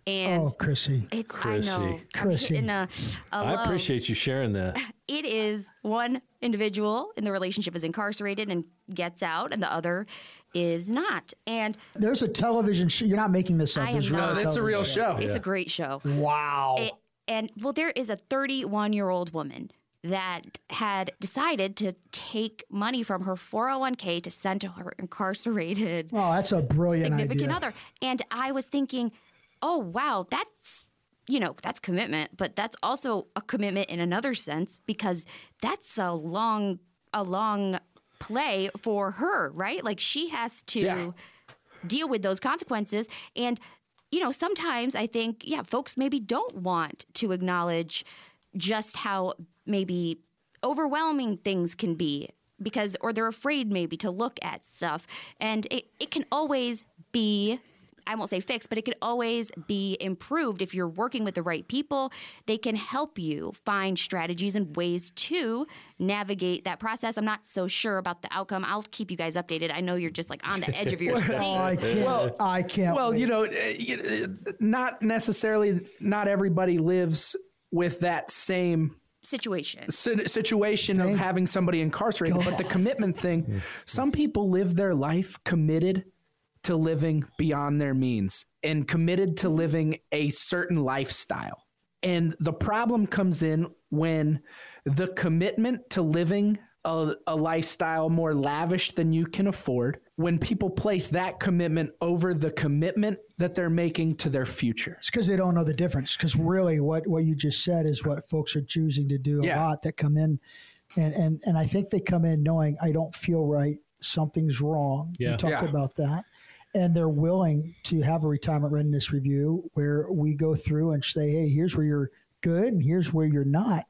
[SPEAKER 4] Oh, and
[SPEAKER 3] Oh, Chrissy.
[SPEAKER 4] it's
[SPEAKER 5] Chrissy.
[SPEAKER 4] I know I'm
[SPEAKER 3] Chrissy.
[SPEAKER 4] a, a
[SPEAKER 5] I appreciate you sharing that.
[SPEAKER 4] it is one individual in the relationship is incarcerated and gets out, and the other is not, and
[SPEAKER 3] There's a television show. You're not making this up.
[SPEAKER 4] I
[SPEAKER 3] There's
[SPEAKER 4] am not.
[SPEAKER 7] No, that's a real show.
[SPEAKER 4] it's a great show.
[SPEAKER 3] Wow.
[SPEAKER 4] It- and well, there is a 31 year old woman that had decided to take money from her 401k to send to her incarcerated
[SPEAKER 3] oh, that's a brilliant
[SPEAKER 4] significant
[SPEAKER 3] idea.
[SPEAKER 4] other. And I was thinking, oh, wow, that's. You know, that's commitment, but that's also a commitment in another sense because that's a long, a long play for her, right? Like she has to
[SPEAKER 7] Yeah.
[SPEAKER 4] deal with those consequences. And, you know, sometimes I think, yeah, folks maybe don't want to acknowledge just how maybe overwhelming things can be because, or they're afraid maybe to look at stuff. And it, it can always be. I won't say fixed, but it could always be improved if you're working with the right people. They can help you find strategies and ways to navigate that process. I'm not so sure about the outcome. I'll keep you guys updated. I know you're just like on the edge of your
[SPEAKER 3] Oh, I
[SPEAKER 4] seat.
[SPEAKER 3] can't. I can't.
[SPEAKER 7] Well,
[SPEAKER 3] wait.
[SPEAKER 7] you know, uh, you- uh, not necessarily, not everybody lives with that same
[SPEAKER 4] Situation.
[SPEAKER 7] si- situation of having somebody incarcerated, but the commitment thing, some people live their life committed to living beyond their means and committed to living a certain lifestyle. And the problem comes in when the commitment to living a, a lifestyle more lavish than you can afford, when people place that commitment over the commitment that they're making to their future.
[SPEAKER 3] It's because they don't know the difference. Because really, what what you just said is what folks are choosing to do a
[SPEAKER 7] Yeah.
[SPEAKER 3] lot that come in, and and and I think they come in knowing I don't feel right, something's wrong.
[SPEAKER 5] Yeah.
[SPEAKER 3] We talked
[SPEAKER 7] Yeah.
[SPEAKER 3] about that, and they're willing to have a retirement readiness review where we go through and say, hey, here's where you're good and here's where you're not.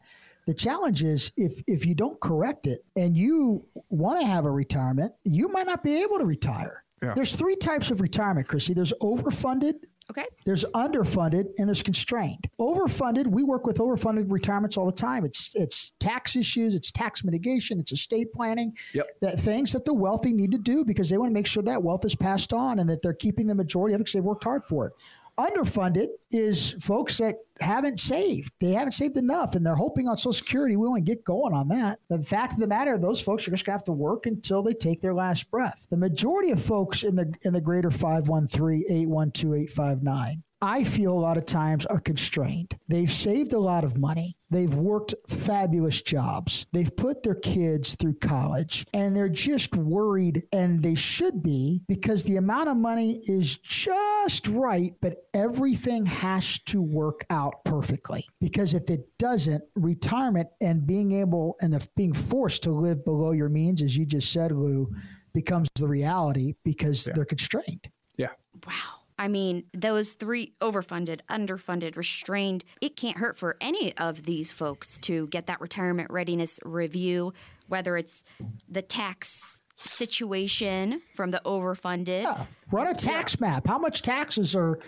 [SPEAKER 3] The challenge is if if you don't correct it and you want to have a retirement, you might not be able to retire.
[SPEAKER 7] Yeah.
[SPEAKER 3] There's three types of retirement, Chrissy. There's overfunded,
[SPEAKER 4] Okay.
[SPEAKER 3] there's underfunded, and there's constrained. Overfunded, we work with overfunded retirements all the time. It's it's tax issues, it's tax mitigation, it's estate planning.
[SPEAKER 7] Yep.
[SPEAKER 3] That things that the wealthy need to do because they want to make sure that wealth is passed on and that they're keeping the majority of it because they worked hard for it. Underfunded is folks that haven't saved. They haven't saved enough and they're hoping on Social Security. We want to get going on that. The fact of the matter, those folks are just going to have to work until they take their last breath. The majority of folks in the in the greater 513 812 859 I feel a lot of times are constrained. They've saved a lot of money. They've worked fabulous jobs. They've put their kids through college and they're just worried, and they should be because the amount of money is just right, but everything has to work out perfectly. Because if it doesn't, retirement and being able and the, being forced to live below your means, as you just said, Lou, becomes the reality because they're constrained.
[SPEAKER 7] Yeah.
[SPEAKER 4] Wow. I mean, those three overfunded, underfunded, restrained, it can't hurt for any of these folks to get that retirement readiness review, whether it's the tax situation from the overfunded.
[SPEAKER 3] Yeah. Run a tax map. How much taxes are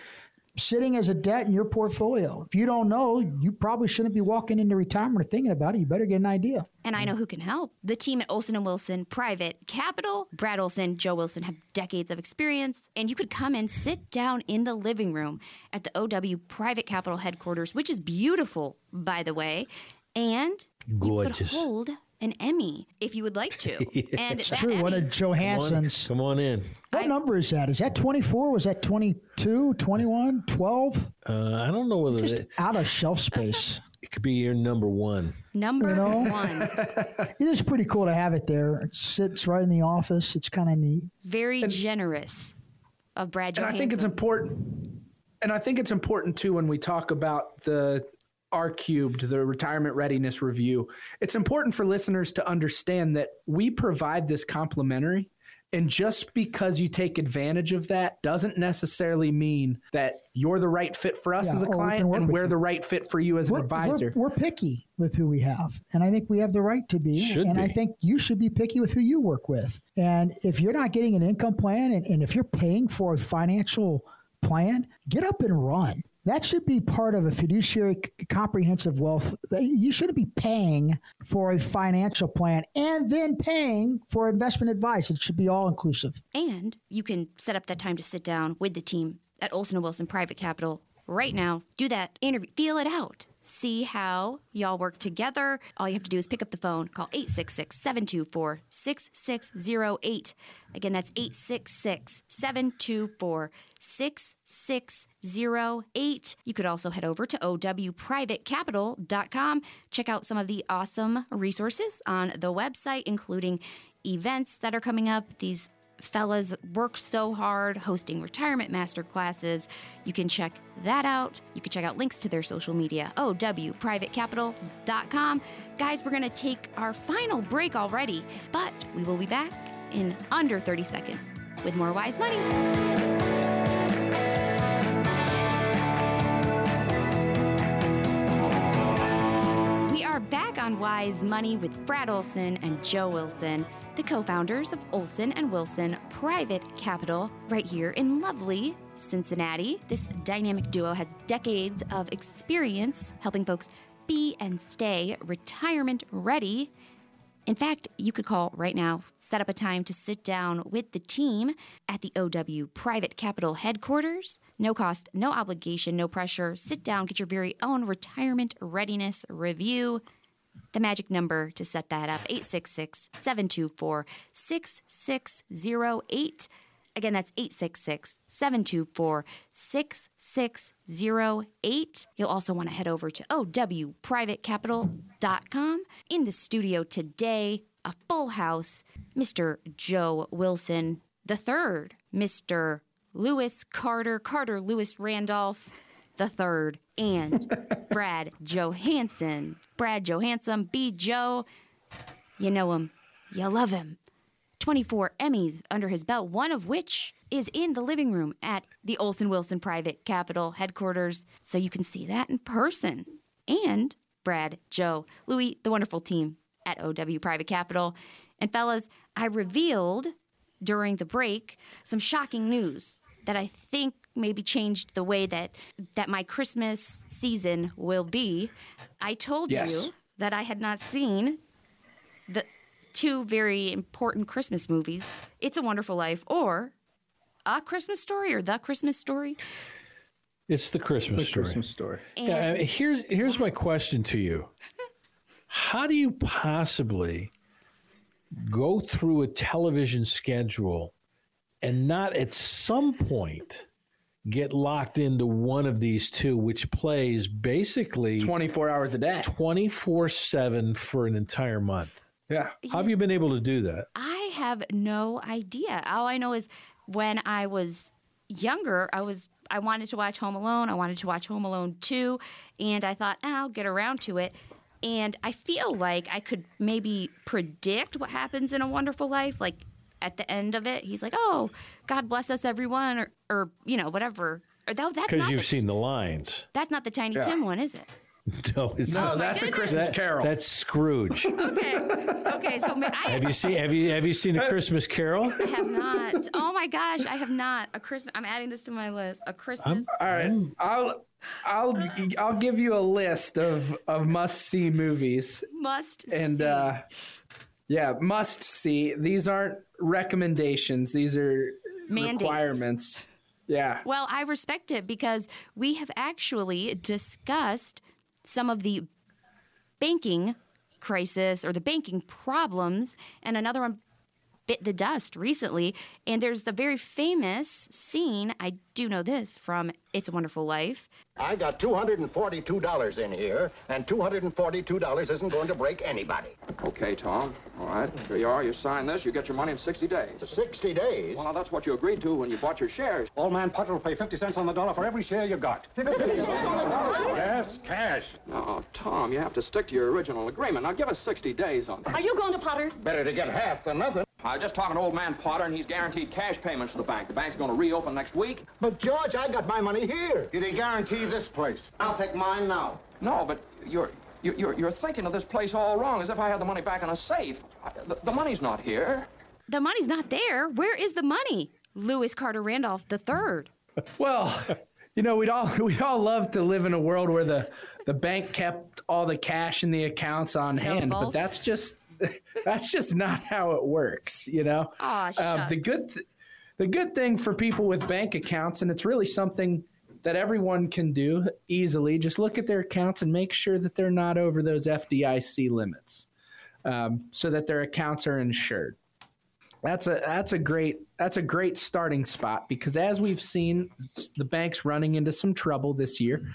[SPEAKER 3] sitting as a debt in your portfolio? If you don't know, you probably shouldn't be walking into retirement or thinking about it. You better get an idea.
[SPEAKER 4] And I know who can help. The team at Olson and Wilson Private Capital. Brad Olson, Joe Wilson have decades of experience, and you could come and sit down in the living room at the OW Private Capital headquarters, which is beautiful, by the way. And you
[SPEAKER 5] Gorgeous.
[SPEAKER 4] could hold an Emmy if you would like to. And that
[SPEAKER 3] True. One
[SPEAKER 4] Emmy,
[SPEAKER 3] of Johansen's.
[SPEAKER 5] Come on in.
[SPEAKER 3] What number is that? Is that 24? Was that 22, 21, 12?
[SPEAKER 5] Uh, I don't know whether
[SPEAKER 3] Just
[SPEAKER 5] it,
[SPEAKER 3] out of shelf space.
[SPEAKER 5] it could be your number one.
[SPEAKER 4] number
[SPEAKER 3] You know?
[SPEAKER 4] one.
[SPEAKER 3] It is pretty cool to have it there. It sits right in the office. It's kind of neat.
[SPEAKER 4] Very generous of Brad
[SPEAKER 7] And
[SPEAKER 4] Johansen.
[SPEAKER 7] I think it's important. And I think it's important too when we talk about the R cubed, the retirement readiness review. It's important for listeners to understand that we provide this complimentary. And just because you take advantage of that doesn't necessarily mean that you're the right fit for us
[SPEAKER 3] Yeah,
[SPEAKER 7] as a
[SPEAKER 3] or we
[SPEAKER 7] client and we're
[SPEAKER 3] you.
[SPEAKER 7] the right fit for you as an
[SPEAKER 3] We're,
[SPEAKER 7] advisor.
[SPEAKER 3] we're, we're picky with who we have. And I think we have the right to be.
[SPEAKER 5] Should
[SPEAKER 3] and I think you should be picky with who you work with. And if you're not getting an income plan and, and if you're paying for a financial plan, get up and run. That should be part of a fiduciary comprehensive wealth. You shouldn't be paying for a financial plan and then paying for investment advice. It should be all inclusive.
[SPEAKER 4] And you can set up that time to sit down with the team at Olson Wilson Private Capital right now. Do that interview, feel it out. See how y'all work together. All you have to do is pick up the phone, call 866 724 6608. Again, that's 866 724 6608. You could also head over to owprivatecapital.com. Check out some of the awesome resources on the website, including events that are coming up. These fellas work so hard hosting retirement master classes. You can check that out. You can check out links to their social media, owprivatecapital.com. Guys, we're going to take our final break already, but we will be back in under 30 seconds with more Wise Money. We are back on Wise Money with Brad Olson and Joe Wilson, the co founders of Olson and Wilson Private Capital, right here in lovely Cincinnati. This dynamic duo has decades of experience helping folks be and stay retirement ready. In fact, you could call right now, set up a time to sit down with the team at the OW Private Capital headquarters. No cost, no obligation, no pressure. Sit down, get your very own retirement readiness review. The magic number to set that up 866 724 6608. Again, that's 866 724 6608. You'll also want to head over to owprivatecapital.com. In the studio today, a full house, Mr. Joe Wilson the third, Mr. Lewis Carter, Carter Lewis Randolph the third, and Brad Johansen. Brad Johansen, B. Joe. You know him, you love him. 24 Emmys under his belt, one of which is in the living room at the Olson Wilson Private Capital headquarters. So you can see that in person. And Brad, Joe, Louie, the wonderful team at OW Private Capital. And fellas, I revealed during the break some shocking news that I think maybe changed the way that that my Christmas season will be. I told
[SPEAKER 7] Yes.
[SPEAKER 4] you that I had not seen the two very important Christmas movies, It's a Wonderful Life or A Christmas Story or The Christmas Story.
[SPEAKER 5] It's the Christmas story.
[SPEAKER 7] Christmas story.
[SPEAKER 5] Yeah, here's here's my question to you. How do you possibly go through a television schedule and not at some point get locked into one of these two, which plays basically
[SPEAKER 7] 24 hours a day.
[SPEAKER 5] 24 7 for an entire month?
[SPEAKER 7] Yeah.
[SPEAKER 5] How have you been able to do that?
[SPEAKER 4] I have no idea. All I know is when I was younger, I was I wanted to watch Home Alone. I wanted to watch Home Alone 2, and I thought, "Ah, I'll get around to it. And I feel like I could maybe predict what happens in a wonderful life. Like at the end of it, he's like, "Oh, God bless us, everyone," or, or you know, whatever. Or that, that's
[SPEAKER 5] Because you've
[SPEAKER 4] the,
[SPEAKER 5] seen the lines.
[SPEAKER 4] that's not the Tiny Tim one, is it?
[SPEAKER 5] No, it's
[SPEAKER 7] No,
[SPEAKER 5] not.
[SPEAKER 7] that's a
[SPEAKER 4] goodness.
[SPEAKER 7] Christmas
[SPEAKER 5] That-
[SPEAKER 7] Carol.
[SPEAKER 5] That's Scrooge.
[SPEAKER 4] Okay, okay. So I,
[SPEAKER 5] have you seen have you have you seen a Christmas Carol?
[SPEAKER 4] I have not. Oh my gosh, I have not. A Christmas. I'm adding this to my list. A Christmas.
[SPEAKER 7] All right, I'll I'll I'll give you a list of of must see movies,
[SPEAKER 4] must
[SPEAKER 7] and
[SPEAKER 4] see.
[SPEAKER 7] uh, yeah, must see. These aren't recommendations; these are
[SPEAKER 4] Mandates.
[SPEAKER 7] requirements. Yeah,
[SPEAKER 4] well, I respect it because we have actually discussed some of the banking crisis or the banking problems, and another one bit the dust recently. And there's the very famous scene. I do know this from It's a Wonderful Life.
[SPEAKER 8] I got $242 in here, and $242 isn't going to break anybody.
[SPEAKER 9] Okay, Tom. All right. Here you are. You sign this. You get your money in 60 days.
[SPEAKER 8] 60 days?
[SPEAKER 9] Well, now, that's what you agreed to when you bought your shares.
[SPEAKER 10] Old man Potter will pay 50 cents on the dollar for every share you got. yes, cash.
[SPEAKER 9] No, Tom, you have to stick to your original agreement. Now, give us 60 days on
[SPEAKER 11] Are you going to Potter's?
[SPEAKER 8] Better to get half than nothing.
[SPEAKER 9] I was just talking to old man Potter, and he's guaranteed cash payments to the bank. The bank's going to reopen next week.
[SPEAKER 8] But, George, I got my money here. Did he guarantee this place? I'll take mine now.
[SPEAKER 9] No, but you're you're you're, you're thinking of this place all wrong, as if I had the money back in a safe. I, the, the money's not here.
[SPEAKER 4] The money's not there. Where is the money? Lewis Carter Randolph III.
[SPEAKER 7] Well, you know, we'd all we'd all love to live in a world where the the bank kept all the cash in the accounts on hand, but that's just that's just not how it works. You know,
[SPEAKER 4] Aw,
[SPEAKER 7] Uh, the good th- the good thing for people with bank accounts, and it's really something that everyone can do easily. Just look at their accounts and make sure that they're not over those FDIC limits, um, so that their accounts are insured that's a that's a great that's a great starting spot because as we've seen the banks running into some trouble this year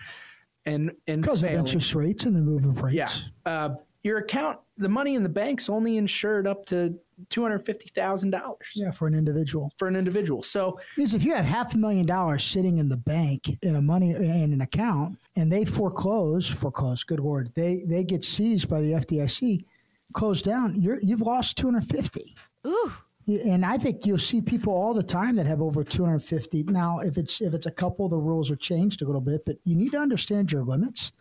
[SPEAKER 7] and and
[SPEAKER 3] because of interest rates and the move of rates.
[SPEAKER 7] yeah uh, your account the money in the bank's only insured up to $250,000
[SPEAKER 3] Yeah, for an individual.
[SPEAKER 7] for an individual so
[SPEAKER 3] Because if you have half a million dollars sitting in the bank in a money in an account and they foreclose, foreclose, good word, they they get seized by the FDIC, closed down, you're you've lost 250.
[SPEAKER 4] Ooh.
[SPEAKER 3] And I think you'll see people all the time that have over 250. Now, if it's if it's a couple, the rules are changed a little bit, but you need to understand your limits,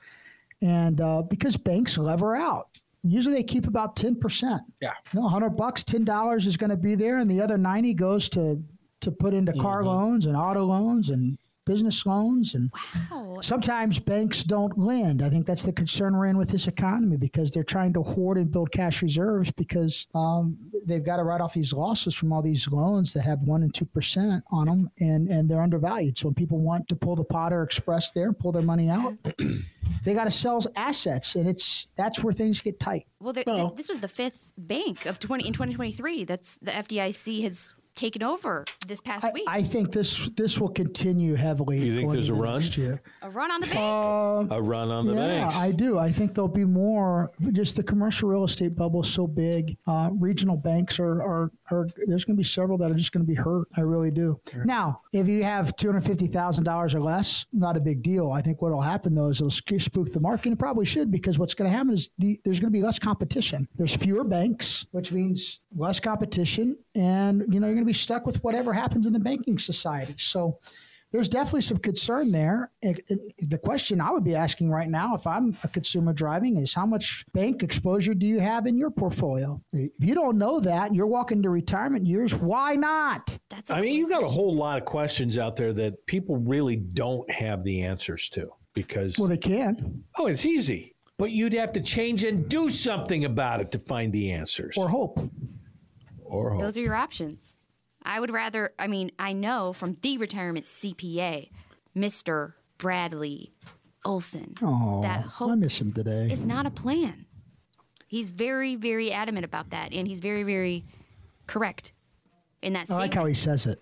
[SPEAKER 3] and uh, because banks lever out, usually they keep about 10 percent.
[SPEAKER 7] yeah
[SPEAKER 3] No, hundred bucks, ten dollars is going to be there, and the other ninety goes to to put into car mm-hmm. loans and auto loans and business loans, and
[SPEAKER 4] Oh,
[SPEAKER 3] sometimes banks don't lend. I think that's the concern we're in with this economy because they're trying to hoard and build cash reserves because um, they've got to write off these losses from all these loans that have one and two percent on them, and and they're undervalued. So when people want to pull the Potter Express there, and pull their money out. They got to sell assets, and it's that's where things get tight.
[SPEAKER 4] well, there, th- this was the fifth bank of 20 in 2023 that's the FDIC has taken over this past
[SPEAKER 3] I,
[SPEAKER 4] week.
[SPEAKER 3] I think this this will continue heavily.
[SPEAKER 5] You think there's a run?
[SPEAKER 3] next year.
[SPEAKER 4] a run on the bank.
[SPEAKER 5] A run on the
[SPEAKER 3] yeah,
[SPEAKER 5] banks.
[SPEAKER 3] I do. I think there'll be more. Just the commercial real estate bubble is so big. Uh, regional banks are, are are there's going to be several that are just going to be hurt. I really do. Now, if you have two hundred fifty thousand dollars or less, not a big deal. I think what will happen though is it'll sk- spook the market. And it probably should because what's going to happen is the, there's going to be less competition. There's fewer banks, which means less competition, and you know you're going to be stuck with whatever happens in the banking society. So there's definitely some concern there. And, and the question I would be asking right now, if I'm a consumer driving, is how much bank exposure do you have in your portfolio? If you don't know that, and you're walking to retirement years, why not?
[SPEAKER 4] That's
[SPEAKER 5] I mean, you got a whole lot of questions out there that people really don't have the answers to because
[SPEAKER 3] Well, they can
[SPEAKER 5] oh, it's easy, but you'd have to change and do something about it to find the answers
[SPEAKER 3] or hope.
[SPEAKER 5] Or hope.
[SPEAKER 4] Those are your options. I would rather, I mean, I know from the retirement CPA, Mr. Bradley Olson,
[SPEAKER 3] Oh,
[SPEAKER 4] that
[SPEAKER 3] I miss him today.
[SPEAKER 4] is not a plan. He's very, very adamant about that, and he's very, very correct in that
[SPEAKER 3] I like how he says it.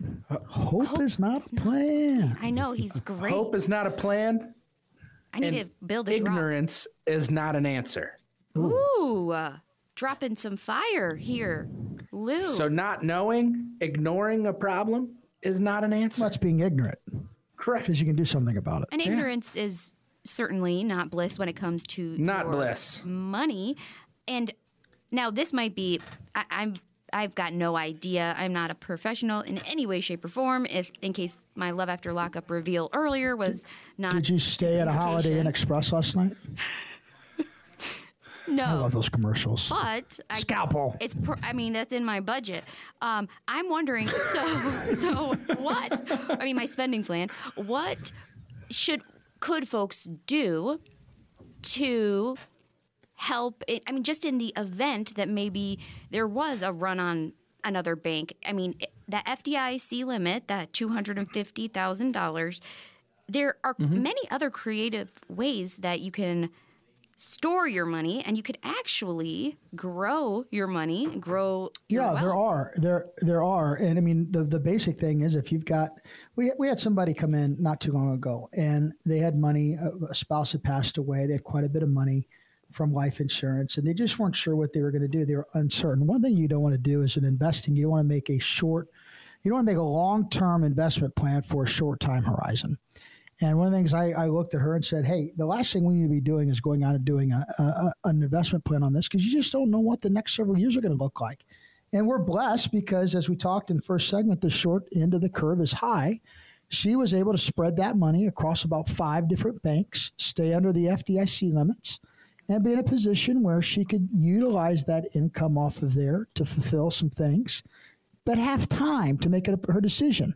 [SPEAKER 3] Hope, is not a plan.
[SPEAKER 4] I know he's great.
[SPEAKER 7] Hope is not a plan.
[SPEAKER 4] I need
[SPEAKER 7] and
[SPEAKER 4] to build a drop.
[SPEAKER 7] Ignorance is not an answer.
[SPEAKER 4] Ooh, uh, dropping some fire here, Lou.
[SPEAKER 7] So not knowing, ignoring a problem is not an answer.
[SPEAKER 3] That's being ignorant.
[SPEAKER 7] Correct.
[SPEAKER 3] Because you can do something about it.
[SPEAKER 4] and ignorance is certainly not bliss when it comes to
[SPEAKER 7] Not
[SPEAKER 4] your
[SPEAKER 7] bliss.
[SPEAKER 4] money. And now this might be I, I'm I've got no idea. I'm not a professional in any way, shape, or form. If in case my love after lockup reveal earlier was not.
[SPEAKER 3] Did you stay at a Holiday Inn. Express last night? I love those commercials.
[SPEAKER 4] But I,
[SPEAKER 3] Scalpel.
[SPEAKER 4] It's pr- I mean that's in my budget. Um, I'm wondering. So so what? I mean my spending plan. What should could folks do to help? It, I mean just in the event that maybe there was a run on another bank. I mean the FDIC limit, that two hundred and fifty thousand dollars. There are many other creative ways that you can store your money and you could actually grow your money, grow your
[SPEAKER 3] Yeah, there are. There there are. And I mean the the basic thing is if you've got we we had somebody come in not too long ago and they had money a a spouse had passed away, they had quite a bit of money from life insurance and they just weren't sure what they were going to do. They were uncertain. One thing you don't want to do is in investing, you don't want to make a short you don't want to make a long-term investment plan for a short time horizon. And one of the things I, I looked at her and said, "Hey, the last thing we need to be doing is going out and doing a, a, a- an investment plan on this because you just don't know what the next several years are going to look like." And we're blessed because, as we talked in the first segment, the short end of the curve is high. She was able to spread that money across about five different banks, stay under the FDIC limits, and be in a position where she could utilize that income off of there to fulfill some things, but have time to make it her decision.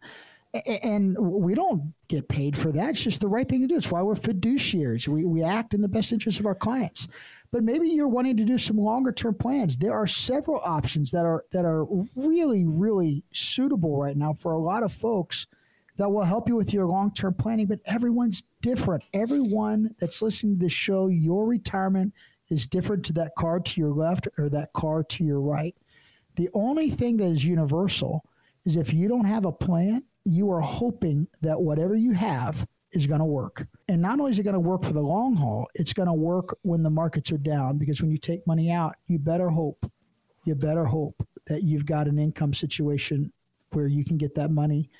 [SPEAKER 3] And we don't get paid for that. It's just the right thing to do. It's why we're fiduciaries. We, we act in the best interest of our clients. But maybe you're wanting to do some longer term plans. There are several options that are that are really, really suitable right now for a lot of folks that will help you with your long term planning. But everyone's different. Everyone that's listening to this show, your retirement is different to that car to your left or that car to your right. The only thing that is universal is if you don't have a plan, you are hoping that whatever you have is going to work. And not only is it going to work for the long haul, it's going to work when the markets are down because when you take money out, you better hope, you better hope that you've got an income situation where you can get that money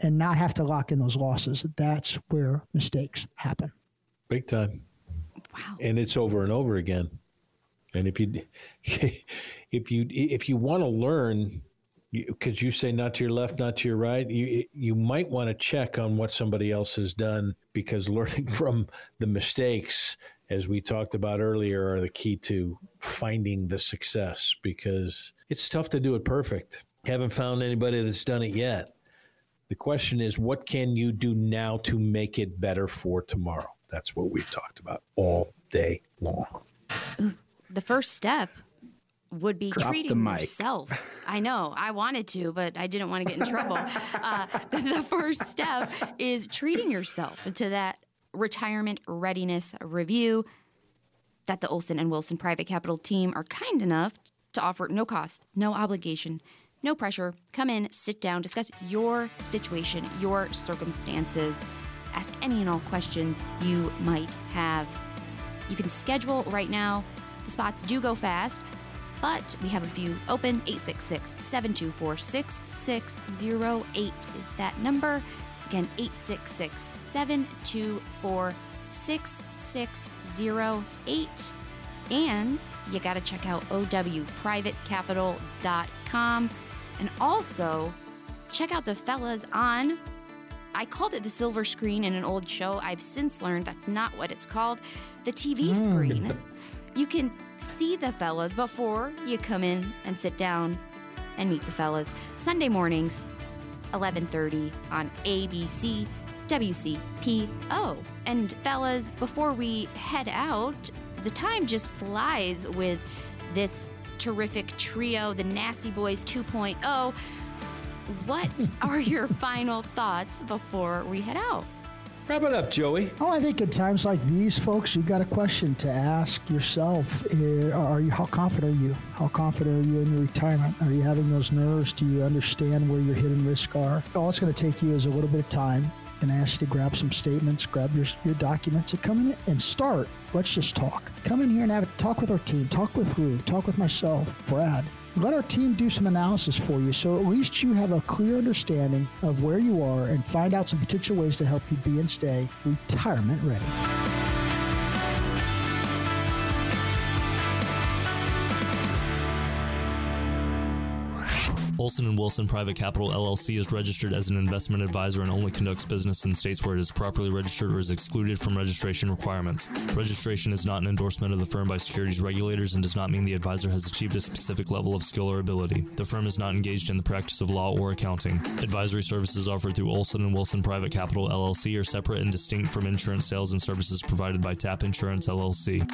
[SPEAKER 3] and not have to lock in those losses. That's where mistakes happen.
[SPEAKER 5] Big time.
[SPEAKER 4] Wow.
[SPEAKER 5] And it's over and over again. And if you if you if you want to learn because you say not to your left, not to your right, you you might want to check on what somebody else has done because learning from the mistakes, as we talked about earlier, are the key to finding the success. Because it's tough to do it perfect. Haven't found anybody that's done it yet. The question is, what can you do now to make it better for tomorrow? That's what we've talked about all day long.
[SPEAKER 4] The first step would be
[SPEAKER 7] Drop
[SPEAKER 4] treating yourself. I know I wanted to, but I didn't want to get in trouble. uh, the first step is treating yourself to that retirement readiness review that the Olson and Wilson Private Capital team are kind enough to offer no cost, no obligation, no pressure. Come in, sit down, discuss your situation, your circumstances, ask any and all questions you might have. You can schedule right now. The spots do go fast, but we have a few open. 866 724 6608 is that number. Again, 866 724 6608. And you got to check out owprivatecapital.com. And also check out the fellas on I called it the silver screen in an old show. I've since learned that's not what it's called. The TV mm. screen. You can see the fellas before you come in and sit down and meet the fellas. Sunday mornings, 11:30 on ABC WCPO. And fellas, before we head out, the time just flies with this terrific trio, the Nasty Boys 2.0. What are your final thoughts before we head out?
[SPEAKER 5] Wrap it up, Joey.
[SPEAKER 3] Oh, I think at times like these, folks, you've got a question to ask yourself. Uh, Are you? How confident are you? How confident are you in your retirement? Are you having those nerves? Do you understand where your hidden risks are? All it's going to take you is a little bit of time. And ask you to grab some statements, grab your, your documents, and come in and start. Let's just talk. Come in here and have a talk with our team. Talk with Lou. Talk with myself, Brad. Let our team do some analysis for you so at least you have a clear understanding of where you are and find out some potential ways to help you be and stay retirement ready.
[SPEAKER 11] Olson and Wilson Private Capital LLC is registered as an investment advisor and only conducts business in states where it is properly registered or is excluded from registration requirements. Registration is not an endorsement of the firm by securities regulators and does not mean the advisor has achieved a specific level of skill or ability. The firm is not engaged in the practice of law or accounting. Advisory services offered through Olson and Wilson Private Capital LLC are separate and distinct from insurance sales and services provided by TAP Insurance LLC.